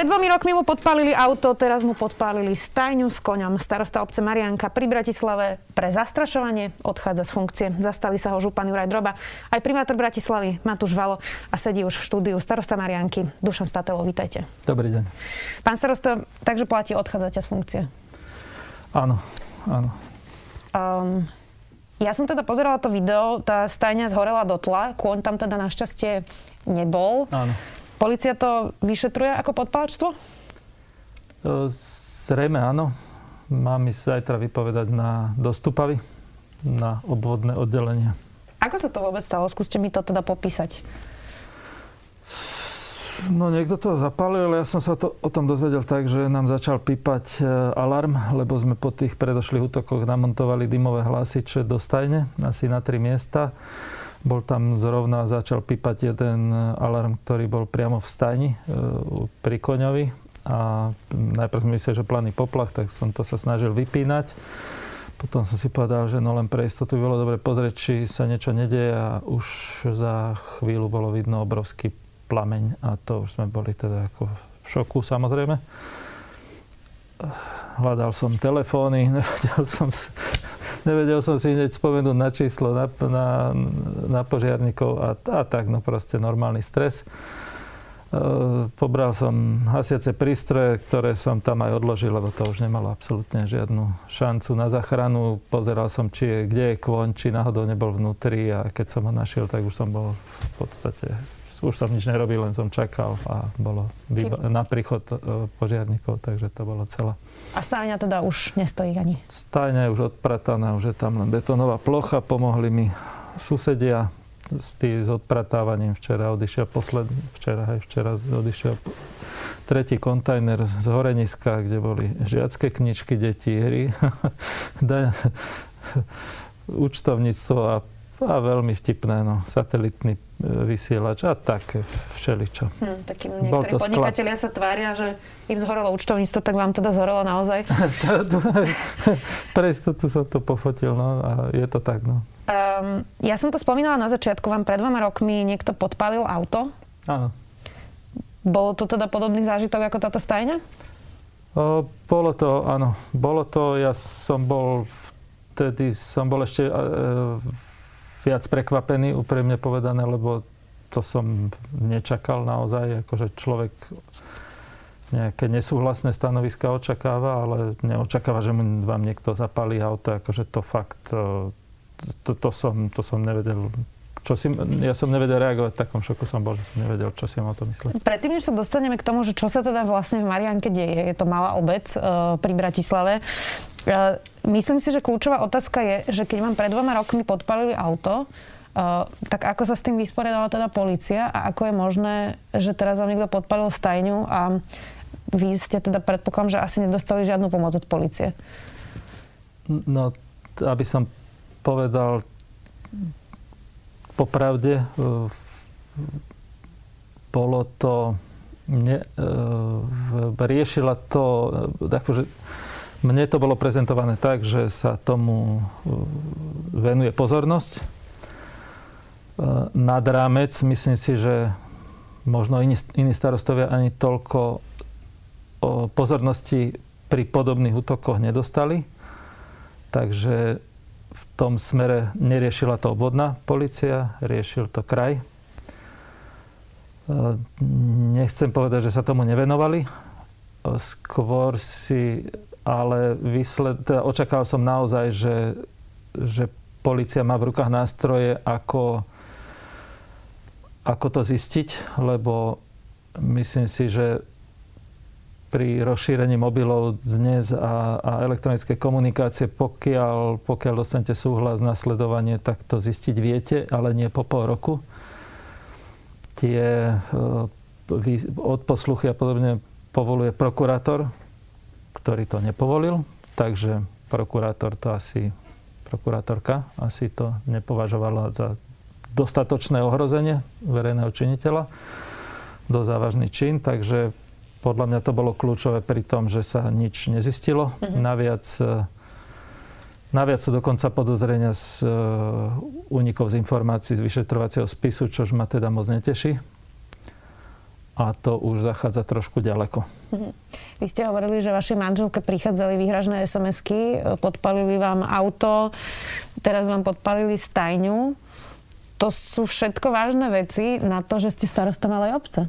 Pred dvomi rokmi mu podpálili auto, teraz mu podpálili stajňu s koňom. Starosta obce Marianka pri Bratislave pre zastrašovanie odchádza z funkcie. Zastali sa ho župan Juraj Droba, aj primátor Bratislavy Matúš Valo a sedí už v štúdiu starosta Marianky Dušan Statelo. Vítajte. Dobrý deň. Pán starosta, takže platí odchádzate z funkcie? Áno, áno. Um, ja som teda pozerala to video, tá stajňa zhorela do tla, kôň tam teda našťastie nebol. Áno. Polícia to vyšetruje ako podpalačstvo? Zrejme áno. Mám ísť zajtra vypovedať na dostupavy, na obvodné oddelenie. Ako sa to vôbec stalo? Skúste mi to teda popísať. No niekto to zapálil, ale ja som sa to, o tom dozvedel tak, že nám začal pípať e, alarm, lebo sme po tých predošlých útokoch namontovali dymové hlásiče do stajne, asi na tri miesta. Bol tam zrovna, začal pípať jeden alarm, ktorý bol priamo v stajni e, pri koňovi. A najprv som myslel, že planý poplach, tak som to sa snažil vypínať. Potom som si povedal, že no len pre istotu by bolo dobre pozrieť, či sa niečo nedieje a už za chvíľu bolo vidno obrovský plameň a to už sme boli teda ako v šoku samozrejme. Hľadal som telefóny, nevedel som, nevedel som si hneď spomenúť na číslo, na, na, na požiarníkov a, a tak, no proste normálny stres. E, pobral som hasiace prístroje, ktoré som tam aj odložil, lebo to už nemalo absolútne žiadnu šancu na záchranu. Pozeral som, či je, kde je kôň, či náhodou nebol vnútri a keď som ho našiel, tak už som bol v podstate už som nič nerobil, len som čakal a bolo výba- na príchod e, požiarníkov, takže to bolo celé. A stáňa teda už nestojí ani? Stáňa je už odprataná, už je tam len betónová plocha. Pomohli mi susedia s tým s odpratávaním. Včera odišiel posledný, včera aj včera odišiel tretí kontajner z Horeniska, kde boli žiacké knižky, deti, hry, účtovníctvo a a veľmi vtipné, no, satelitný vysielač a tak všeličo. Hm, takým niektorí podnikatelia sa tvária, že im zhorelo účtovníctvo, tak vám teda zhorelo naozaj? Pre istotu som to pofotil, no a je to tak, no. Um, ja som to spomínala na začiatku, vám pred dvoma rokmi niekto podpalil auto. Áno. Bolo to teda podobný zážitok ako táto stajňa? O, bolo to, áno. Bolo to, ja som bol vtedy, som bol ešte e, viac prekvapený, úprimne povedané, lebo to som nečakal naozaj, akože človek nejaké nesúhlasné stanoviska očakáva, ale neočakáva, že mu vám niekto zapálí auto, akože to fakt, to, to, to, som, to som nevedel čo si, ja som nevedel reagovať, v takom šoku som bol, že som nevedel, čo si o to myslieť. Predtým, než sa dostaneme k tomu, že čo sa teda vlastne v Marianke deje, je to malá obec uh, pri Bratislave, myslím si, že kľúčová otázka je, že keď vám pred dvoma rokmi podpalili auto, uh, tak ako sa s tým vysporiadala teda policia a ako je možné, že teraz vám niekto podpalil stajňu a vy ste teda predpokladám, že asi nedostali žiadnu pomoc od policie. No, aby som povedal popravde e, bolo to ne, e, riešila to, e, akože mne to bolo prezentované tak, že sa tomu venuje pozornosť. Nad rámec, myslím si, že možno iní, iní starostovia ani toľko pozornosti pri podobných útokoch nedostali. Takže v tom smere neriešila to obvodná policia, riešil to kraj. E, nechcem povedať, že sa tomu nevenovali. E, skôr si ale vysled, teda očakával som naozaj, že, že policia má v rukách nástroje, ako, ako to zistiť, lebo myslím si, že pri rozšírení mobilov dnes a, a elektronické komunikácie, pokiaľ, pokiaľ dostanete súhlas na sledovanie, tak to zistiť viete, ale nie po pol roku. Tie e, odposluchy a podobne povoluje prokurátor, ktorý to nepovolil, takže prokurátor to asi, prokurátorka asi to nepovažovala za dostatočné ohrozenie verejného činiteľa, do závažný čin, takže Podľa mňa to bolo kľúčové pri tom, že sa nič nezistilo. Mm-hmm. Naviac, e, naviac sú dokonca podozrenia z únikov z informácií z vyšetrovacieho spisu, čož ma teda moc neteší. A to už zachádza trošku ďaleko. Mm-hmm. Vy ste hovorili, že vašej manželke prichádzali výhražné SMS-ky, podpalili vám auto, teraz vám podpalili stajňu. To sú všetko vážne veci na to, že ste starosta malej obce.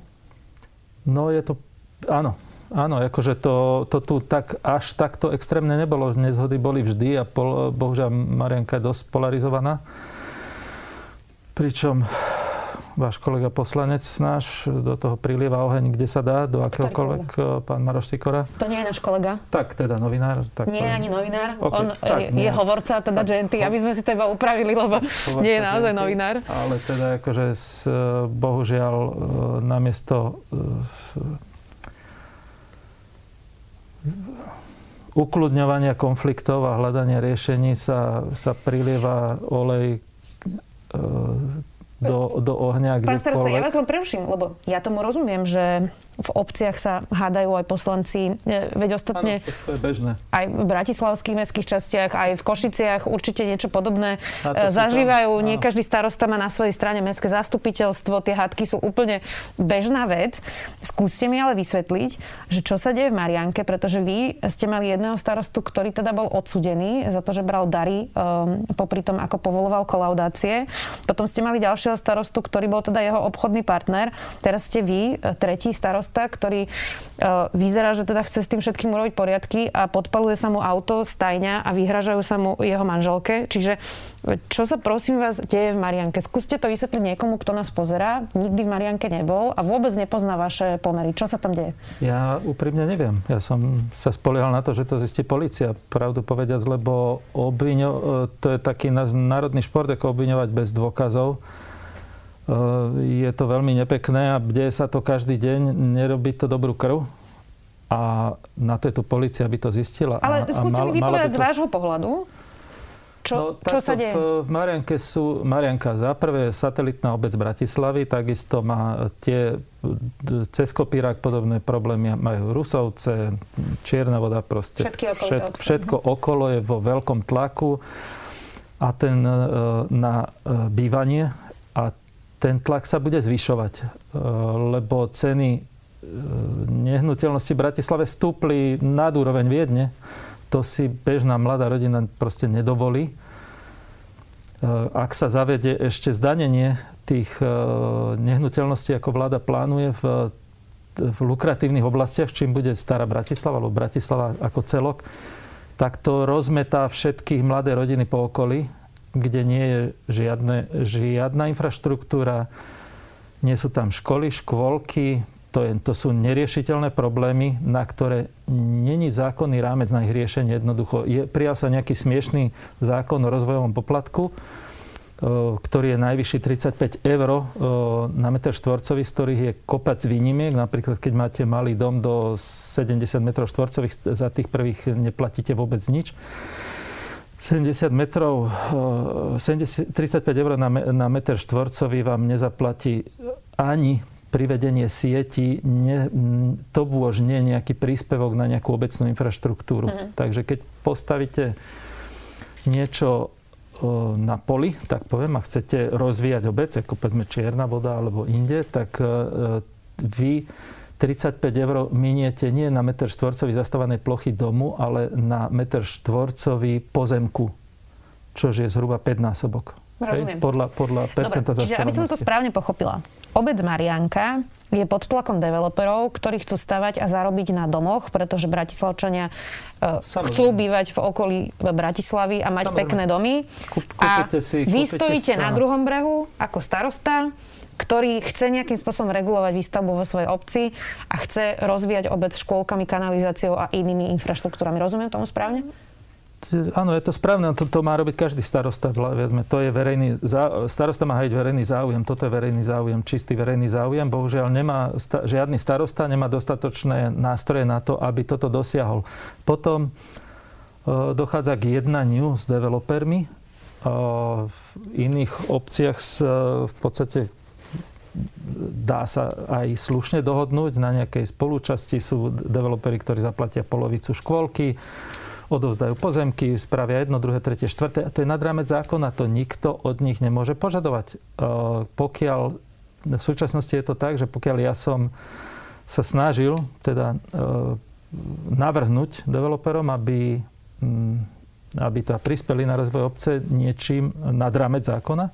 No je to, áno, Áno, akože to, to tu tak, až takto extrémne nebolo. Nezhody boli vždy a pol, bohužiaľ Marianka je dosť polarizovaná. Pričom váš kolega poslanec náš do toho prilieva oheň, kde sa dá, do akéhokoľvek, eh, pán Maroš Sikora. To nie je náš kolega. Tak, teda novinár. Tak nie je ani novinár. Okay, On tak, je, nie. je hovorca, teda genty, aby sme si to iba upravili, lebo hovorca nie je naozaj genty, novinár. Ale teda akože s, eh, bohužiaľ eh, namiesto ukludňovania konfliktov a hľadania riešení sa, sa prilieva olej do, do ohňa. Pán starosta, ja vás len preruším, lebo ja tomu rozumiem, že v obciach sa hádajú aj poslanci. E, veď ostatne ano, bežné. aj v bratislavských mestských častiach, aj v Košiciach určite niečo podobné e, zažívajú. Tam, Nie každý starosta má na svojej strane mestské zastupiteľstvo. Tie hádky sú úplne bežná vec. Skúste mi ale vysvetliť, že čo sa deje v Marianke, pretože vy ste mali jedného starostu, ktorý teda bol odsudený za to, že bral dary um, popri tom, ako povoloval kolaudácie. Potom ste mali ďalšieho starostu, ktorý bol teda jeho obchodný partner. Teraz ste vy, tretí starosta starosta, ktorý uh, vyzerá, že teda chce s tým všetkým urobiť poriadky a podpaluje sa mu auto, stajňa a vyhražajú sa mu jeho manželke. Čiže čo sa prosím vás deje v Marianke? Skúste to vysvetliť niekomu, kto nás pozerá, nikdy v Marianke nebol a vôbec nepozná vaše pomery. Čo sa tam deje? Ja úprimne neviem. Ja som sa spoliehal na to, že to zistí policia, pravdu povediac, lebo obviňo, e, to je taký národný šport, ako obviňovať bez dôkazov. Eh, je to veľmi nepekné a deje sa to každý deň, nerobí to dobrú krv. A na to je tu policia, aby to zistila. Ale a, skúste a mal, mi vypovedať to... z vášho pohľadu, čo, no, čo sa deje? V, Marianke sú, Marianka za prvé satelitná obec Bratislavy, takisto má tie cez Kopírák podobné problémy majú Rusovce, Čierna voda, proste všetko, všetko okolo je vo veľkom tlaku a ten eh, na eh, bývanie ten tlak sa bude zvyšovať, e, lebo ceny e, nehnuteľnosti v Bratislave stúpli nad úroveň Viedne. To si bežná mladá rodina proste nedovolí. E, ak sa zavede ešte zdanenie tých nehnuteľností, ako vláda plánuje v, v lukratívnych oblastiach, čím bude stará Bratislava, alebo Bratislava ako celok, tak to rozmetá všetkých mladé rodiny po okolí kde nie je žiadne, žiadna infraštruktúra, nie sú tam školy, škôlky, to, je, to sú neriešiteľné problémy, na ktoré není zákonný rámec na ich riešenie jednoducho. Je, prijal sa nejaký smiešný zákon o rozvojovom poplatku, ktorý je najvyšší 35 eur na meter štvorcový, z ktorých je kopac výnimiek. Napríklad, keď máte malý dom do 70 m štvorcových, za tých prvých neplatíte vôbec nič. 70 metrov, 70, eh, 35 eur na, na meter štvorcový vám nezaplatí ani privedenie sieti, ne, to bôž nie nejaký príspevok na nejakú obecnú infraštruktúru. Mm-hmm. Takže keď postavíte niečo eh, na poli, tak poviem, a chcete rozvíjať obec, ako povedzme Čierna voda alebo inde, tak eh, vy 35 eur miniete nie na meter štvorcový zastávanej plochy domu, ale na meter štvorcový pozemku, čo je zhruba 5 násobok. Rozumiem. Hej? Podľa, podľa percenta Dobre, čiže aby som to správne pochopila. Obec Marianka je pod tlakom developerov, ktorí chcú stavať a zarobiť na domoch, pretože Bratislavčania uh, chcú bývať v okolí Bratislavy a mať Samozrejme. pekné domy. Kúp, a si, vy stojíte si, na druhom brehu ako starosta ktorý chce nejakým spôsobom regulovať výstavbu vo svojej obci a chce rozvíjať obec škôlkami, kanalizáciou a inými infraštruktúrami. Rozumiem tomu správne? Áno, je to správne, to, to má robiť každý starosta. Vieme, to je verejný, starosta má hajiť verejný záujem, toto je verejný záujem, čistý verejný záujem. Bohužiaľ nemá, žiadny starosta nemá dostatočné nástroje na to, aby toto dosiahol. Potom e, dochádza k jednaniu s developermi. E, v iných obciach s, v podstate dá sa aj slušne dohodnúť. Na nejakej spolúčasti sú developeri, ktorí zaplatia polovicu škôlky, odovzdajú pozemky, spravia jedno, druhé, tretie, štvrté. A to je nad rámec zákona. To nikto od nich nemôže požadovať. Pokiaľ v súčasnosti je to tak, že pokiaľ ja som sa snažil teda navrhnúť developerom, aby aby teda prispeli na rozvoj obce niečím nad rámec zákona,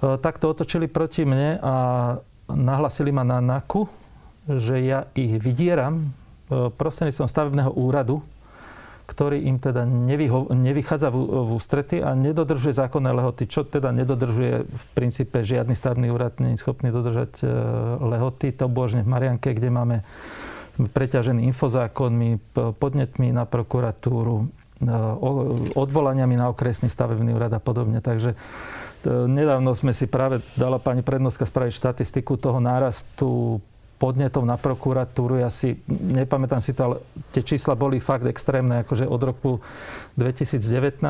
e, tak to otočili proti mne a nahlasili ma na NAKU, že ja ich vydieram e, prostredníctvom stavebného úradu, ktorý im teda nevyho- nevychádza v, v ústrety a nedodržuje zákonné lehoty. Čo teda nedodržuje v princípe žiadny stavebný úrad, nie je schopný dodržať e, lehoty. To božne v Marianke, kde máme preťažený infozákonmi, podnetmi na prokuratúru, odvolaniami na okresný stavebný úrad a podobne. Takže e, nedávno sme si práve dala pani prednostka spraviť štatistiku toho nárastu podnetov na prokuratúru. Ja si, nepamätám si to, ale tie čísla boli fakt extrémne, akože od roku 2019,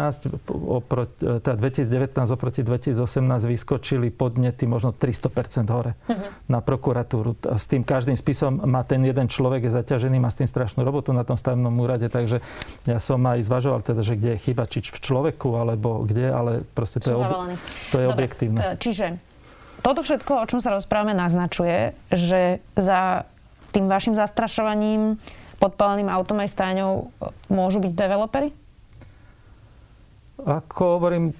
oproti, teda 2019 oproti 2018 vyskočili podnety možno 300% hore uh-huh. na prokuratúru. A s tým každým spisom má ten jeden človek, je zaťažený, má s tým strašnú robotu na tom stavebnom úrade, takže ja som aj zvažoval teda, že kde je chyba, či v človeku, alebo kde, ale proste to je, ob... to je objektívne. E, čiže toto všetko, o čom sa rozprávame, naznačuje, že za tým vašim zastrašovaním, podpaleným autom aj stáňou môžu byť developery? Ako hovorím,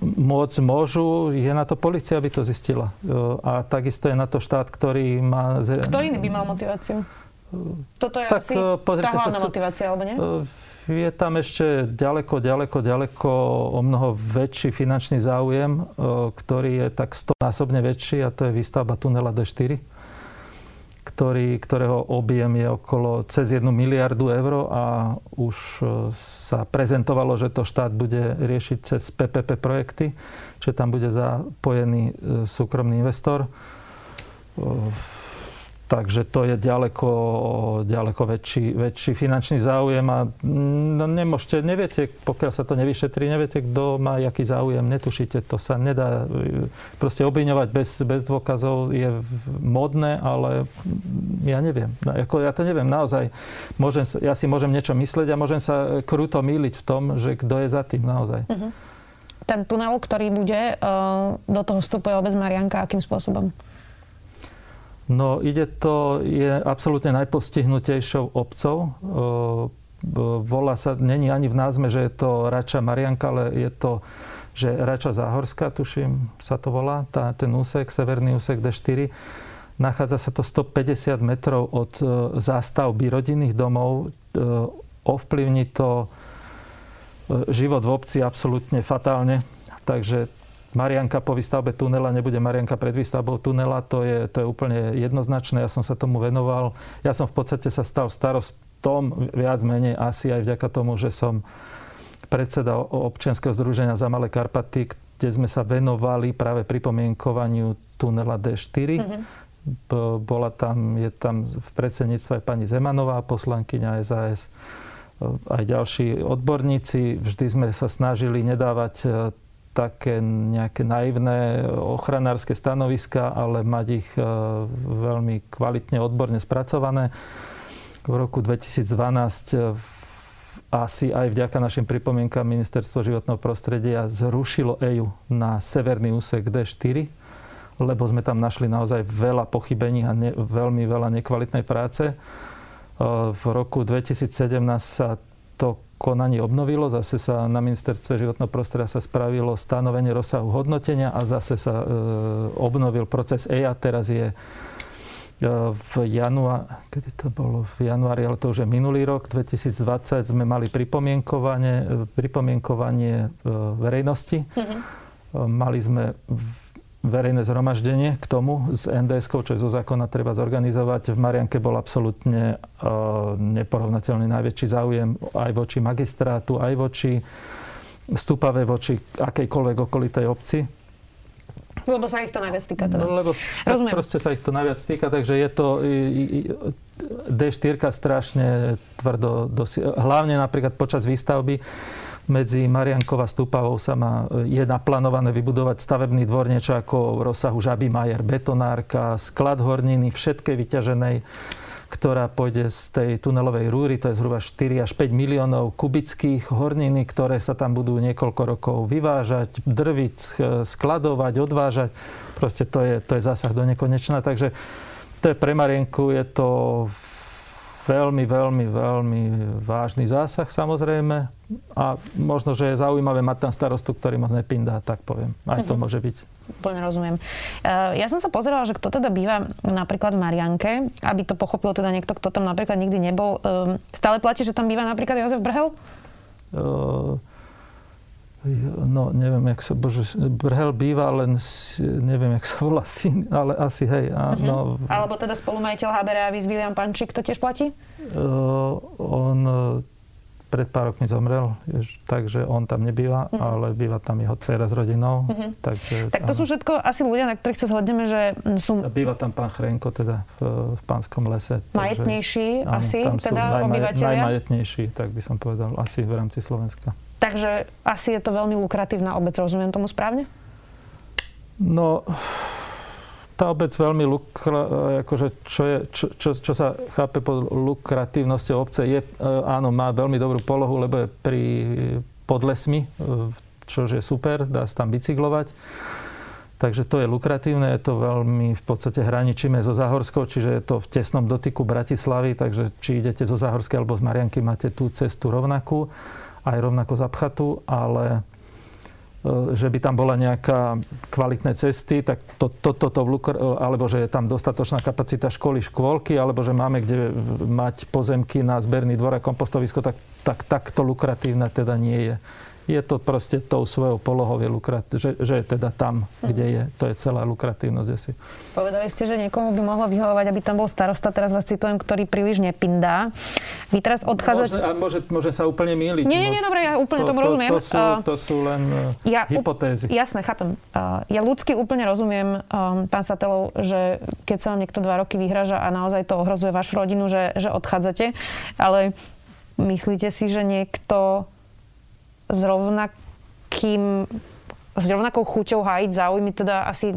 môcť môžu, je na to policia, aby to zistila. A takisto je na to štát, ktorý má... Kto iný by mal motiváciu? Toto je tak, asi tá hlavná sa, motivácia, alebo nie? Je tam ešte ďaleko, ďaleko, ďaleko o mnoho väčší finančný záujem, e, ktorý je tak stonásobne väčší a to je výstavba tunela D4, ktorý, ktorého objem je okolo cez 1 miliardu eur a už e, sa prezentovalo, že to štát bude riešiť cez PPP projekty, že tam bude zapojený e, súkromný investor Takže to je ďaleko, ďaleko väčší, väčší finančný záujem a no, nemôžete, neviete, pokiaľ sa to nevyšetrí, neviete, kto má jaký záujem, netušíte, to sa nedá proste obviňovať bez, bez dôkazov je modné, ale ja neviem. No, ako ja to neviem, naozaj. Môžem, ja si môžem niečo myslieť a môžem sa kruto míliť v tom, že kto je za tým naozaj. Uh-huh. Ten tunel, ktorý bude, do toho vstupuje obec Marianka, akým spôsobom? No ide to, je absolútne najpostihnutejšou obcov. Volá sa, není ani v názme, že je to Rača Marianka, ale je to, že Rača Záhorská, tuším, sa to volá, tá, ten úsek, severný úsek D4. Nachádza sa to 150 metrov od e, zástavby rodinných domov. E, ovplyvní to e, život v obci absolútne fatálne. Takže Marianka po výstavbe tunela nebude Marianka pred výstavbou tunela, to je, to je úplne jednoznačné. Ja som sa tomu venoval. Ja som v podstate sa stal starostom viac menej asi aj vďaka tomu, že som predseda občianskeho združenia za Malé Karpaty, kde sme sa venovali práve pripomienkovaniu tunela D4. Mm-hmm. Bola tam, je tam v predsedníctve aj pani Zemanová, poslankyňa SAS, aj ďalší odborníci. Vždy sme sa snažili nedávať také nejaké naivné ochranárske stanoviska, ale mať ich e, veľmi kvalitne, odborne spracované. V roku 2012 e, asi aj vďaka našim pripomienkam Ministerstvo životného prostredia zrušilo EU na severný úsek D4, lebo sme tam našli naozaj veľa pochybení a ne, veľmi veľa nekvalitnej práce. E, v roku 2017 sa to konanie obnovilo, zase sa na ministerstve životného prostredia sa spravilo stanovenie rozsahu hodnotenia a zase sa e, obnovil proces EIA. Teraz je e, v januári, kedy to bolo v januári, ale to už je minulý rok, 2020 sme mali pripomienkovanie, pripomienkovanie e, verejnosti. Mm-hmm. Mali sme verejné zhromaždenie k tomu z nds čo je zo zákona treba zorganizovať. V Marianke bol absolútne uh, neporovnateľný najväčší záujem aj voči magistrátu, aj voči stúpave voči akejkoľvek okolitej obci. Lebo sa ich to najviac týka teda. No, lebo Rozumiem. proste sa ich to najviac týka, takže je to D4 strašne tvrdo, dosi- hlavne napríklad počas výstavby medzi Mariankou a Stupavou sa má, je naplánované vybudovať stavebný dvor niečo ako v rozsahu Žaby Majer, betonárka, sklad horniny, všetkej vyťaženej ktorá pôjde z tej tunelovej rúry, to je zhruba 4 až 5 miliónov kubických horniny, ktoré sa tam budú niekoľko rokov vyvážať, drviť, skladovať, odvážať. Proste to je, to je zásah do nekonečna. Takže to je pre Marienku je to veľmi, veľmi, veľmi vážny zásah samozrejme. A možno, že je zaujímavé mať tam starostu, ktorý moc nepindá, tak poviem. Aj to mm-hmm. môže byť. Úplne rozumiem. Eh, ja som sa pozerala, že kto teda býva napríklad v Marianke, aby to pochopil teda niekto, kto tam napríklad nikdy nebol. Ehm, stále platí, že tam býva napríklad Jozef Brhel? Uh, No, neviem, jak sa, bože, Brhel býva, len neviem, jak sa volá syn, ale asi hej. Áno. Uh-huh. Alebo teda spolumajiteľ HBR a William Pančík, to tiež platí? Uh, on pred pár rokmi zomrel, takže on tam nebýva, uh-huh. ale býva tam jeho dcera s rodinou. Uh-huh. Takže, tak to áno. sú všetko asi ľudia, na ktorých sa zhodneme, že sú... Býva tam pán Chrenko, teda v, v pánskom lese. Majetnejší takže, asi, áno, teda najmaj, obyvateľia? Najmajetnejší, tak by som povedal, asi v rámci Slovenska. Takže asi je to veľmi lukratívna obec, rozumiem tomu správne? No, tá obec veľmi lukra, akože čo, je, čo, čo, čo sa chápe pod lukratívnosťou obce, je, e, áno, má veľmi dobrú polohu, lebo je pri podlesmi, e, čo je super, dá sa tam bicyklovať. Takže to je lukratívne, je to veľmi v podstate hraničíme so Zahorskou, čiže je to v tesnom dotyku Bratislavy, takže či idete zo Zahorskej alebo z Marianky, máte tú cestu rovnakú aj rovnako zapchatu, ale e, že by tam bola nejaká kvalitné cesty, tak to, to, to, to alebo že je tam dostatočná kapacita školy, škôlky, alebo že máme kde mať pozemky na zberný dvor a kompostovisko, tak, tak takto lukratívne teda nie je je to proste tou svojou polohou je lukrat, že, že je teda tam, kde je. To je celá lukratívnosť asi. Povedali ste, že niekomu by mohlo vyhovovať, aby tam bol starosta, teraz vás citujem, ktorý príliš nepindá. Vy teraz odchádzate... Môže, môže, môže sa úplne míliť. Nie, nie, nie, dobre, ja úplne to, tomu rozumiem. To, to, sú, to sú len uh, ja, hypotézy. Jasné, chápem. Ja ľudsky úplne rozumiem, um, pán Satelov, že keď sa vám niekto dva roky vyhraža a naozaj to ohrozuje vašu rodinu, že, že odchádzate, ale myslíte si, že niekto s rovnakým s rovnakou chuťou hájiť záujmy teda asi e,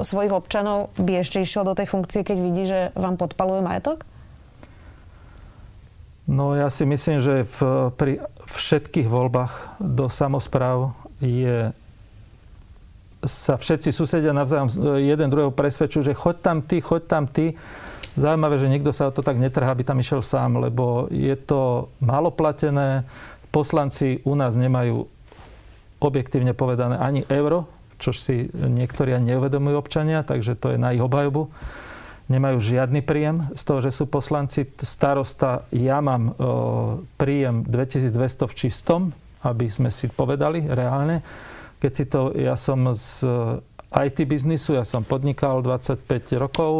svojich občanov by ešte išiel do tej funkcie, keď vidí, že vám podpaluje majetok? No ja si myslím, že v, pri všetkých voľbách do samozpráv je sa všetci susedia navzájom e, jeden druhého presvedčujú, že choď tam ty, choď tam ty. Zaujímavé, že nikto sa o to tak netrhá, aby tam išiel sám, lebo je to málo platené, Poslanci u nás nemajú objektívne povedané ani euro, čo si niektorí ani neuvedomujú občania, takže to je na ich obhajobu. Nemajú žiadny príjem z toho, že sú poslanci. Starosta, ja mám príjem 2200 v čistom, aby sme si povedali reálne. Keď si to, ja som z IT biznisu, ja som podnikal 25 rokov,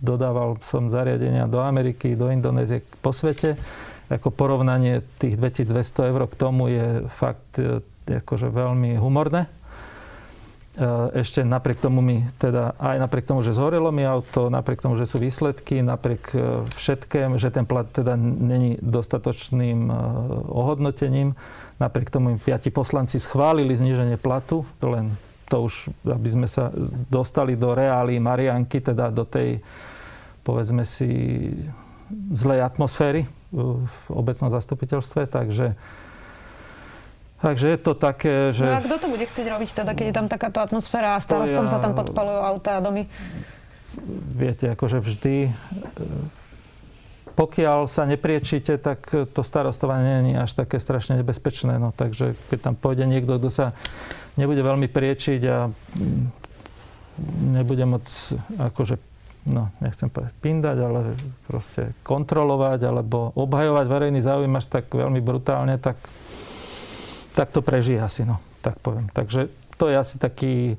dodával som zariadenia do Ameriky, do Indonézie, po svete ako porovnanie tých 2200 eur k tomu je fakt e, akože veľmi humorné. E, ešte napriek tomu mi, teda aj napriek tomu, že zhorelo mi auto, napriek tomu, že sú výsledky, napriek e, všetkém, že ten plat teda není dostatočným ohodnotením, napriek tomu piati poslanci schválili zníženie platu, to len to už, aby sme sa dostali do reálí Marianky, teda do tej, povedzme si, zlej atmosféry, v obecnom zastupiteľstve, takže Takže je to také, že... No a kto to bude chcieť robiť teda, keď je tam takáto atmosféra a starostom ja... sa tam podpalujú auta a domy? Viete, akože vždy pokiaľ sa nepriečite, tak to starostovanie nie je až také strašne nebezpečné. No, takže keď tam pôjde niekto, kto sa nebude veľmi priečiť a nebude môcť akože no, nechcem povedať pindať, ale proste kontrolovať alebo obhajovať verejný záujem až tak veľmi brutálne, tak, tak to prežije asi, no, tak poviem. Takže to je asi taký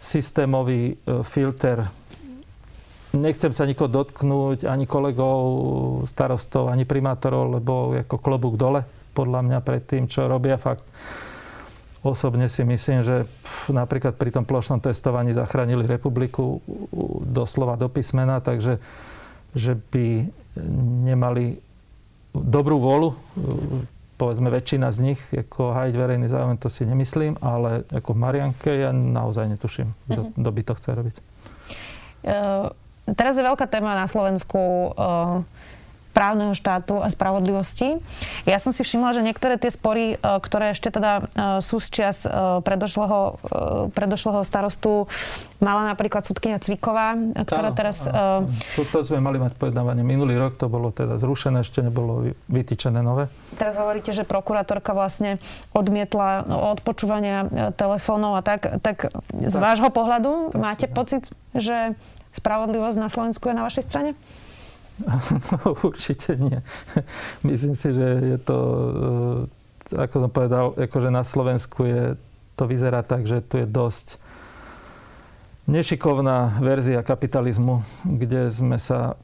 systémový e, filter. Nechcem sa nikoho dotknúť, ani kolegov, starostov, ani primátorov, lebo ako klobúk dole, podľa mňa pred tým, čo robia fakt Osobne si myslím, že napríklad pri tom plošnom testovaní zachránili republiku doslova do písmena, takže že by nemali dobrú vôľu, povedzme väčšina z nich, ako hájiť verejný záujem, to si nemyslím, ale ako v Marianke ja naozaj netuším, kto, mm-hmm. by to chce robiť. Uh, teraz je veľká téma na Slovensku uh, právneho štátu a spravodlivosti. Ja som si všimla, že niektoré tie spory, e, ktoré ešte teda e, sú z čias e, predošlého, predošlého starostu, mala napríklad sudkynia Cviková, ktorá áno, teraz... Áno. To sme mali mať pojednávanie minulý rok, to bolo teda zrušené, ešte nebolo vytýčené nové. Teraz hovoríte, že prokurátorka vlastne odmietla odpočúvania telefónov a tak. Tak z tak, vášho pohľadu tak máte pocit, že spravodlivosť na Slovensku je na vašej strane? No, určite nie. Myslím si, že je to, eh, ako som povedal, akože na Slovensku je, to vyzerá tak, že tu je dosť nešikovná verzia kapitalizmu, kde sme sa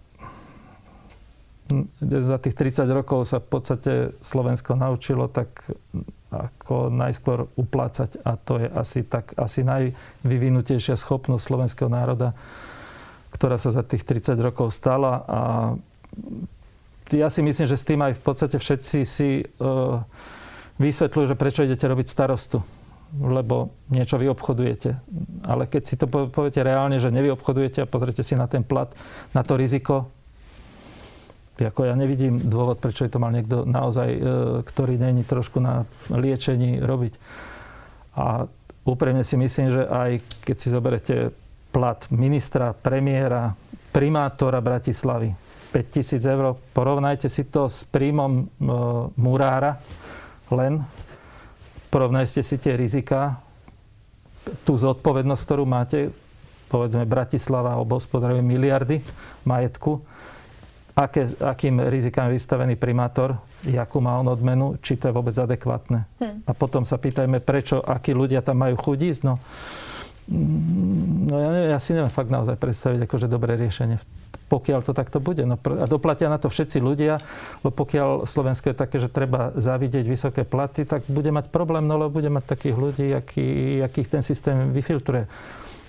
kde za tých 30 rokov sa v podstate Slovensko naučilo tak ako najskôr uplácať a to je asi tak asi najvyvinutejšia schopnosť slovenského národa ktorá sa za tých 30 rokov stala a ja si myslím, že s tým aj v podstate všetci si uh, vysvetľujú, že prečo idete robiť starostu lebo niečo vy obchodujete. Ale keď si to poviete reálne, že nevy obchodujete a pozrite si na ten plat, na to riziko, ako ja nevidím dôvod, prečo je to mal niekto naozaj, e, ktorý není trošku na liečení robiť. A úprimne si myslím, že aj keď si zoberete plat ministra, premiéra, primátora Bratislavy. 5000 eur. Porovnajte si to s príjmom e, murára len. Porovnajte si tie rizika, tú zodpovednosť, ktorú máte, povedzme Bratislava obospodaruje miliardy majetku, aké, akým rizikám je vystavený primátor, akú má on odmenu, či to je vôbec adekvátne. Hm. A potom sa pýtajme, prečo, akí ľudia tam majú chudísť. No, No ja, neviem, ja si neviem fakt naozaj predstaviť akože dobré riešenie, pokiaľ to takto bude. No, a doplatia na to všetci ľudia, lebo pokiaľ Slovensko je také, že treba zavidieť vysoké platy, tak bude mať problém, no lebo bude mať takých ľudí, aký, ten systém vyfiltruje.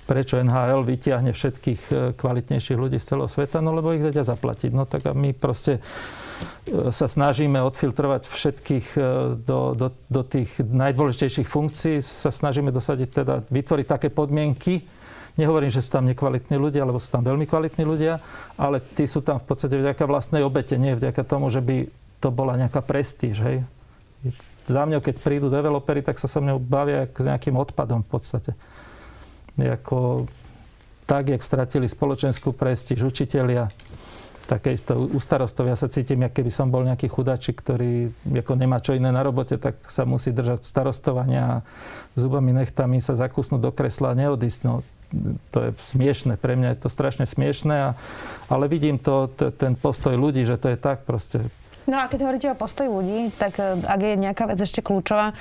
Prečo NHL vytiahne všetkých e, kvalitnejších ľudí z celého sveta? No lebo ich vedia zaplatiť. No tak a my proste sa snažíme odfiltrovať všetkých e, do, do, do tých najdôležitejších funkcií, sa snažíme dosadiť teda, vytvoriť také podmienky, Nehovorím, že sú tam nekvalitní ľudia, lebo sú tam veľmi kvalitní ľudia, ale tí sú tam v podstate vďaka vlastnej obete, nie vďaka tomu, že by to bola nejaká prestíž. Hej? Za mňa, keď prídu developery, tak sa so mnou bavia s nejakým odpadom v podstate. Jako, tak, jak stratili spoločenskú prestíž učitelia, také isto u starostov. Ja sa cítim, ako keby som bol nejaký chudačik, ktorý ako nemá čo iné na robote, tak sa musí držať starostovania a zubami nechtami sa zakusnúť do kresla a neodísť. No, to je smiešne, pre mňa je to strašne smiešne, a, ale vidím to, t- ten postoj ľudí, že to je tak proste. No a keď hovoríte o postoji ľudí, tak e, ak je nejaká vec ešte kľúčová,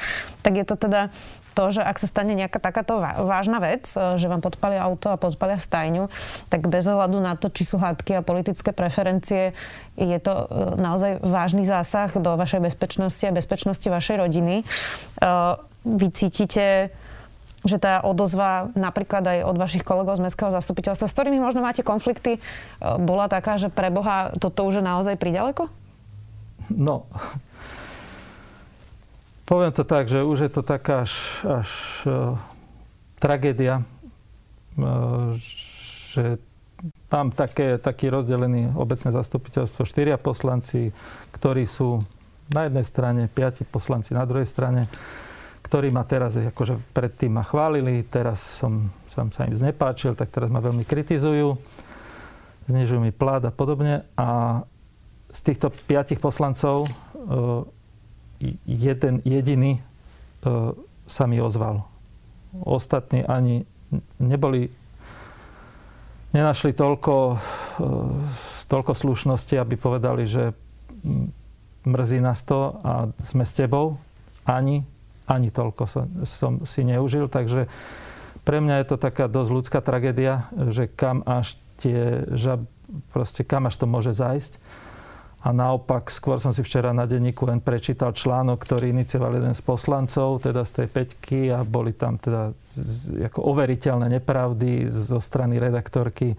tak je to teda to, že ak sa stane nejaká takáto vážna vec, e, že vám podpalia auto a podpalia stajňu, tak bez ohľadu na to, či sú hádky a politické preferencie, je to e, naozaj vážny zásah do vašej bezpečnosti a bezpečnosti vašej rodiny. E, vy cítite že tá odozva napríklad aj od vašich kolegov z Mestského zastupiteľstva, s ktorými možno máte konflikty, bola taká, že pre Boha toto už je naozaj priďaleko? No, Poviem to tak, že už je to taká až, až uh, tragédia, uh, že mám také, taký rozdelený obecné zastupiteľstvo, štyria poslanci, ktorí sú na jednej strane, piati poslanci na druhej strane, ktorí ma teraz, akože predtým ma chválili, teraz som, som sa im znepáčil, tak teraz ma veľmi kritizujú, znižujú mi plát a podobne. A z týchto piatich poslancov uh, jeden jediný e, sa mi ozval. Ostatní ani neboli, nenašli toľko, e, toľko slušnosti, aby povedali, že mrzí nás to a sme s tebou. Ani, ani toľko som, som si neužil, takže pre mňa je to taká dosť ľudská tragédia, že kam až tie žab, proste kam až to môže zajsť. A naopak, skôr som si včera na denníku len prečítal článok, ktorý inicioval jeden z poslancov, teda z tej peťky a boli tam teda ako overiteľné nepravdy zo strany redaktorky.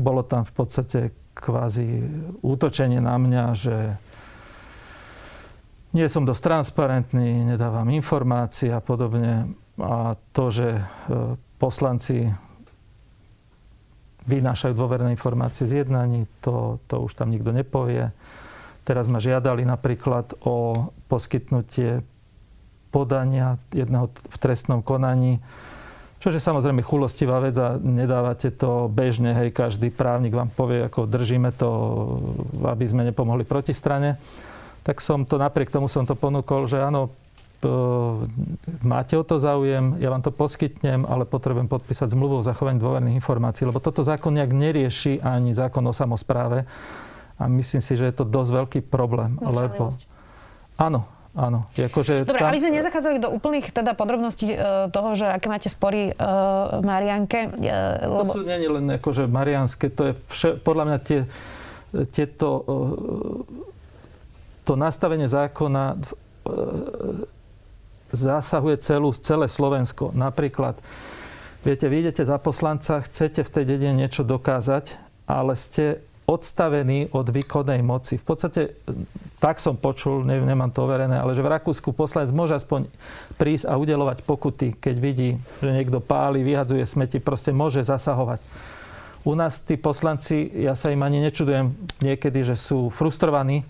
Bolo tam v podstate kvázi útočenie na mňa, že nie som dosť transparentný, nedávam informácie a podobne. A to, že e, poslanci vynášajú dôverné informácie z jednaní, to, to už tam nikto nepovie. Teraz ma žiadali napríklad o poskytnutie podania jedného v trestnom konaní, čo je samozrejme chulostivá vec a nedávate to bežne, hej, každý právnik vám povie, ako držíme to, aby sme nepomohli protistrane. Tak som to, napriek tomu som to ponúkol, že áno, máte o to záujem, ja vám to poskytnem, ale potrebujem podpísať zmluvu o zachovaní dôverných informácií, lebo toto zákon nejak nerieši ani zákon o samozpráve. A myslím si, že je to dosť veľký problém. Lebo... Áno, Áno. Akože Dobre, tam... aby sme nezachádzali do úplných teda podrobností e, toho, že aké máte spory uh, Marianke. Uh, lebo... To sú nie len akože marianské, to je vše, podľa mňa tie, tieto, uh, to nastavenie zákona uh, zasahuje celú, celé Slovensko. Napríklad, viete, vy idete za poslanca, chcete v tej dedine niečo dokázať, ale ste odstavený od výkonnej moci. V podstate, tak som počul, neviem, nemám to overené, ale že v Rakúsku poslanec môže aspoň prísť a udelovať pokuty, keď vidí, že niekto páli, vyhadzuje smeti, proste môže zasahovať. U nás tí poslanci, ja sa im ani nečudujem niekedy, že sú frustrovaní,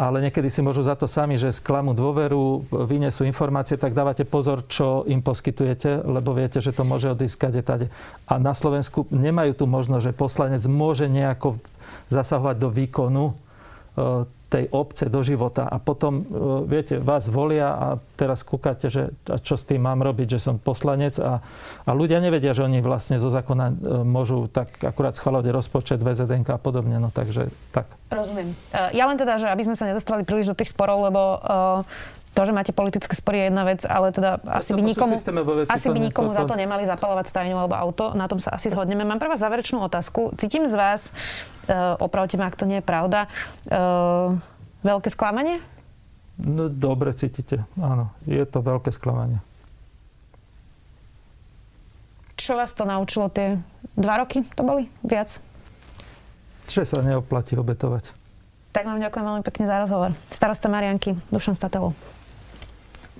ale niekedy si môžu za to sami, že sklamú dôveru, vyniesú informácie, tak dávate pozor, čo im poskytujete, lebo viete, že to môže odískať tade. A na Slovensku nemajú tu možnosť, že poslanec môže nejako zasahovať do výkonu e, tej obce do života a potom, e, viete, vás volia a teraz kúkate, že a čo s tým mám robiť, že som poslanec a, a ľudia nevedia, že oni vlastne zo zákona e, môžu tak akurát schvalovať rozpočet VZDNK a podobne, no takže tak. Rozumiem. E, ja len teda, že aby sme sa nedostali príliš do tých sporov, lebo to, že máte politické spory je jedna vec, ale teda asi by nikomu, asi by nikomu za to nemali zapalovať stajňu alebo auto. Na tom sa asi zhodneme. Mám pre vás záverečnú otázku. Cítim z vás, uh, opravte ma, ak to nie je pravda, uh, veľké sklamanie? No, dobre cítite, áno. Je to veľké sklamanie. Čo vás to naučilo tie dva roky? To boli viac? Že sa neoplatí obetovať. Tak vám ďakujem veľmi pekne za rozhovor. Starosta Marianky, Dušan Statelov.